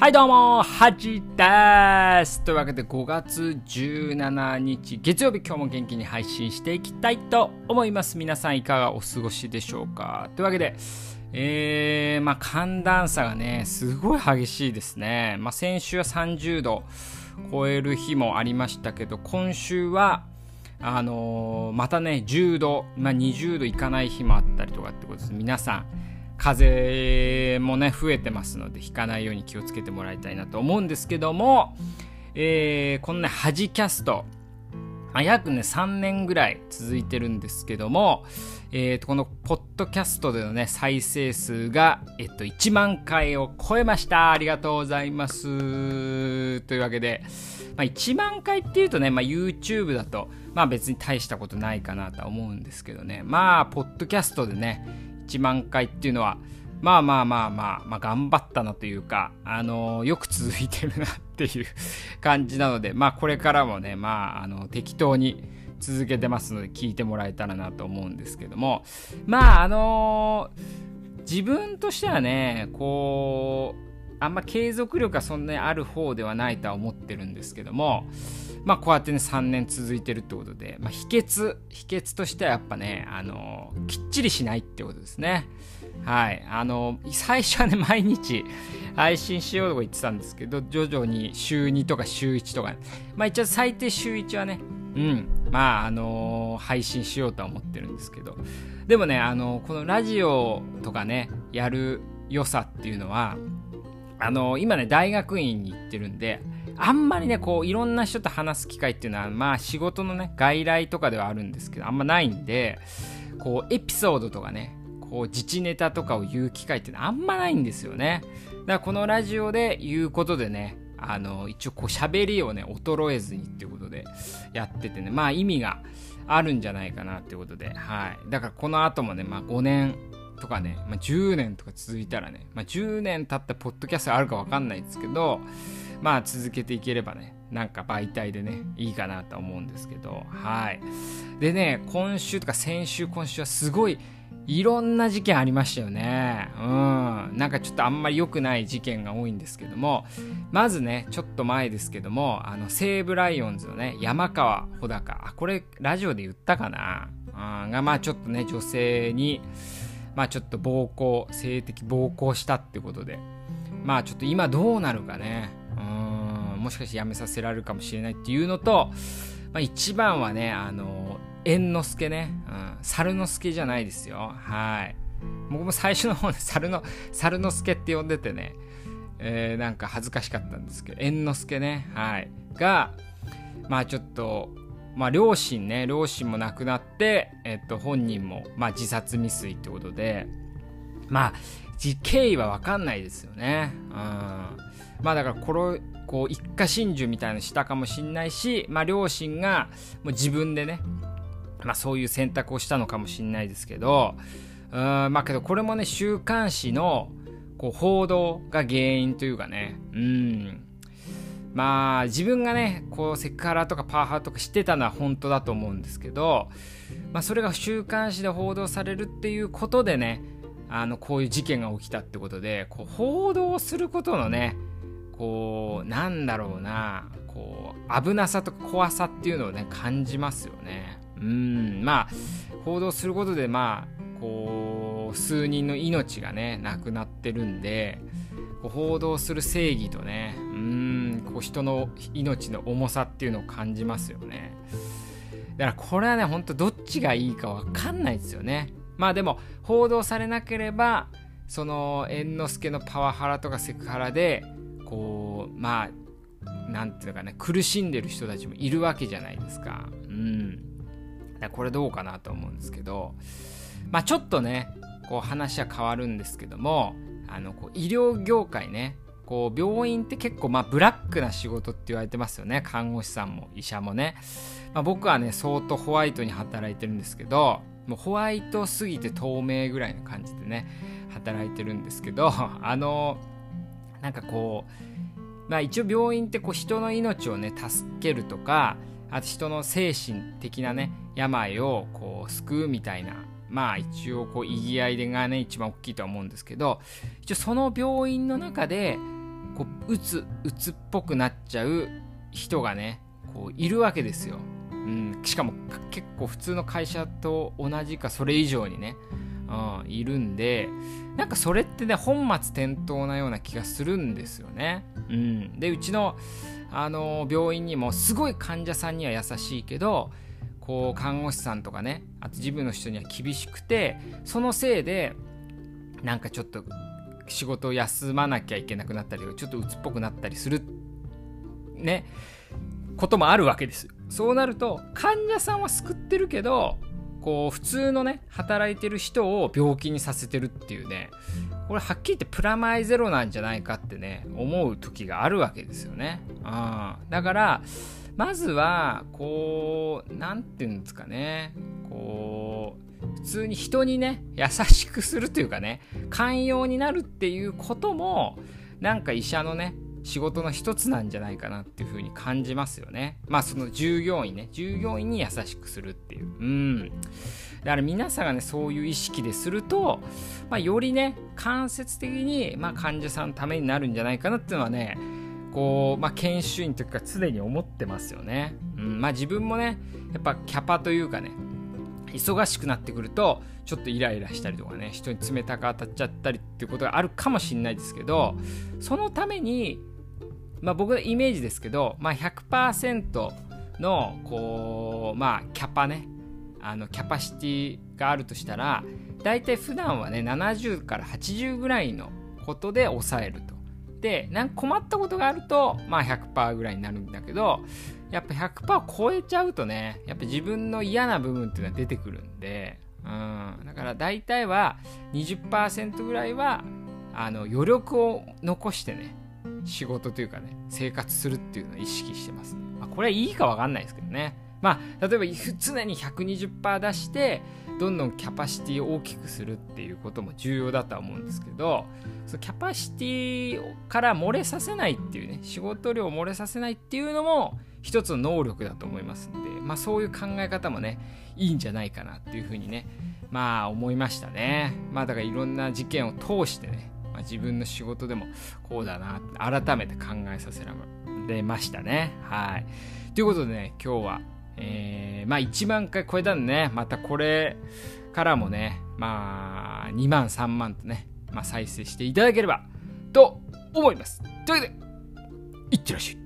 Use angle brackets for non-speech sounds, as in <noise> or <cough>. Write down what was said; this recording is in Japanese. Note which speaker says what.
Speaker 1: はいどうも、はじです。というわけで5月17日月曜日今日も元気に配信していきたいと思います。皆さんいかがお過ごしでしょうかというわけで、えー、まあ寒暖差がね、すごい激しいですね。まあ先週は30度超える日もありましたけど、今週はあのー、またね、10度、まあ、20度いかない日もあったりとかってことです。皆さん、風もね、増えてますので、引かないように気をつけてもらいたいなと思うんですけども、えー、このね、ハジキャスト、約ね、3年ぐらい続いてるんですけども、えー、とこのポッドキャストでのね、再生数が、えっと、1万回を超えました。ありがとうございます。というわけで、まあ、1万回っていうとね、まあ、YouTube だと、まあ別に大したことないかなとは思うんですけどね、まあ、ポッドキャストでね、1万回っていうのは、まあまあまあまあ、まあ頑張ったなというか、あのー、よく続いてるなっていう感じなので、まあこれからもね、まあ、あの、適当に続けてますので聞いてもらえたらなと思うんですけども、まああのー、自分としてはね、こう、あんま継続力がそんなにある方ではないとは思ってるんですけども、まあこうやってね3年続いてるってことで、まあ、秘訣秘訣としてはやっぱねあのきっちりしないってことですね。はい。あの最初はね <laughs> 毎日配信しようとか言ってたんですけど徐々に週2とか週1とか、まあ一応最低週1はねうん。まああの配信しようとは思ってるんですけど。でもねあのこのラジオとかねやる良さっていうのはあの今ね大学院に行ってるんであんまりね、こう、いろんな人と話す機会っていうのは、まあ、仕事のね、外来とかではあるんですけど、あんまないんで、こう、エピソードとかね、こう、自治ネタとかを言う機会ってあんまないんですよね。だから、このラジオで言うことでね、あの、一応、こう、喋りをね、衰えずにっていうことでやっててね、まあ、意味があるんじゃないかなっていうことで、はい。だから、この後もね、まあ、5年、とかね、まあ、10年とか続いたらね、まあ、10年経ったポッドキャストあるか分かんないですけど、まあ続けていければね、なんか媒体でね、いいかなと思うんですけど、はい。でね、今週とか先週、今週はすごい、いろんな事件ありましたよね。うん。なんかちょっとあんまり良くない事件が多いんですけども、まずね、ちょっと前ですけども、あの、西武ライオンズのね、山川穂高、あ、これラジオで言ったかな、うん、が、まあちょっとね、女性に、まあちょっと暴行、性的暴行したってことで、まあちょっと今どうなるかね、うん。もしかして辞めさせられるかもしれないっていうのと、まあ、一番はねあの猿之助ね、うん、猿之助じゃないですよ。はい。僕も最初の方で猿の猿之助って呼んでてね、えー、なんか恥ずかしかったんですけど猿之助ね。はい。がまあちょっとまあ両親ね両親も亡くなってえっと本人もまあ自殺未遂ってことでまあ経緯は分かんないですよね。うん。まあだからこれこう一家心中みたいなのしたかもしんないし、まあ、両親がもう自分でね、まあ、そういう選択をしたのかもしんないですけどうん。まあけどこれもね週刊誌のこう報道が原因というかねうん。まあ自分がねこうセクハラとかパワハラとか知ってたのは本当だと思うんですけど、まあ、それが週刊誌で報道されるっていうことでねあのこういう事件が起きたってことでこう報道することのねこうなんだろうなこう危なさとか怖さっていうのをね感じますよね。うんまあ報道することでまあこう数人の命がね亡くなってるんで報道する正義とねこう人の命の重さっていうのを感じますよねだからこれはねほんとどっちがいいか分かんないですよねまあでも報道されなければその猿之助のパワハラとかセクハラでこうまあなんていうかね苦しんでる人たちもいるわけじゃないですか。うんだから。これどうかなと思うんですけど、まあちょっとねこう話は変わるんですけどもあのこう医療業界ねこう病院って結構まあブラックな仕事って言われてますよね。看護師さんも医者もね、まあ、僕はね相当ホワイトに働いてるんですけどもうホワイトすぎて透明ぐらいの感じでね働いてるんですけど <laughs> あのなんかこう、まあ一応病院ってこう人の命をね、助けるとか、あと人の精神的なね、病をこう救うみたいな、まあ一応こう意義合いがね、一番大きいとは思うんですけど、一応その病院の中で、こううつうつっぽくなっちゃう人がねこういるわけですよ、うん、しかも結構普通の会社と同じかそれ以上にね、うん、いるんでなんかそれってね本末転倒なような気がするんですよね、うん、でうちのあの病院にもすごい患者さんには優しいけどこう看護師さんとかねあと自分の人には厳しくてそのせいでなんかちょっと仕事を休まなきゃいけなくなったりちょっと鬱っぽくなったりするねこともあるわけですそうなると患者さんは救ってるけどこう普通のね働いてる人を病気にさせてるっていうねこれはっきり言ってプラマイゼロなんじゃないかってね思う時があるわけですよね。うん、だからまずはこう何て言うんですかねこう普通に人にね優しくするというかね寛容になるっていうこともなんか医者のね仕事の一つなんじゃないかなっていうふうに感じますよね。まあその従業員ね、従業員に優しくするっていう。うん。だから皆さんがね、そういう意識ですると、まあよりね、間接的に、まあ患者さんのためになるんじゃないかなっていうのはね、こう、まあ研修員というか常に思ってますよね。うん。まあ自分もね、やっぱキャパというかね、忙しくなってくるとちょっとイライラしたりとかね人に冷たく当たっちゃったりっていうことがあるかもしれないですけどそのためにまあ僕のイメージですけど、まあ、100%のこうまあキャパねあのキャパシティがあるとしたら大体普段はね70から80ぐらいのことで抑えると。でなんか困ったことがあるとまあ100%ぐらいになるんだけどやっぱ100%超えちゃうとね、やっぱ自分の嫌な部分っていうのは出てくるんで、うん、だから大体は20%ぐらいは、あの、余力を残してね、仕事というかね、生活するっていうのを意識してます。まあ、これはいいかわかんないですけどね。まあ、例えば常に120%出して、どんどんキャパシティを大きくするっていうことも重要だとは思うんですけど、そのキャパシティから漏れさせないっていうね、仕事量を漏れさせないっていうのも、一つの能力だと思いますんで、まあ、そういう考え方もねいいんじゃないかなっていうふうにねまあ思いましたね。まあだからいろんな事件を通してね、まあ、自分の仕事でもこうだなって改めて考えさせられましたね。はい。ということでね今日はえー、まあ1万回超えたんでねまたこれからもねまあ2万3万とね、まあ、再生していただければと思います。というわけでいってらっしゃい。